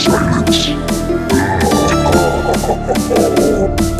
silence.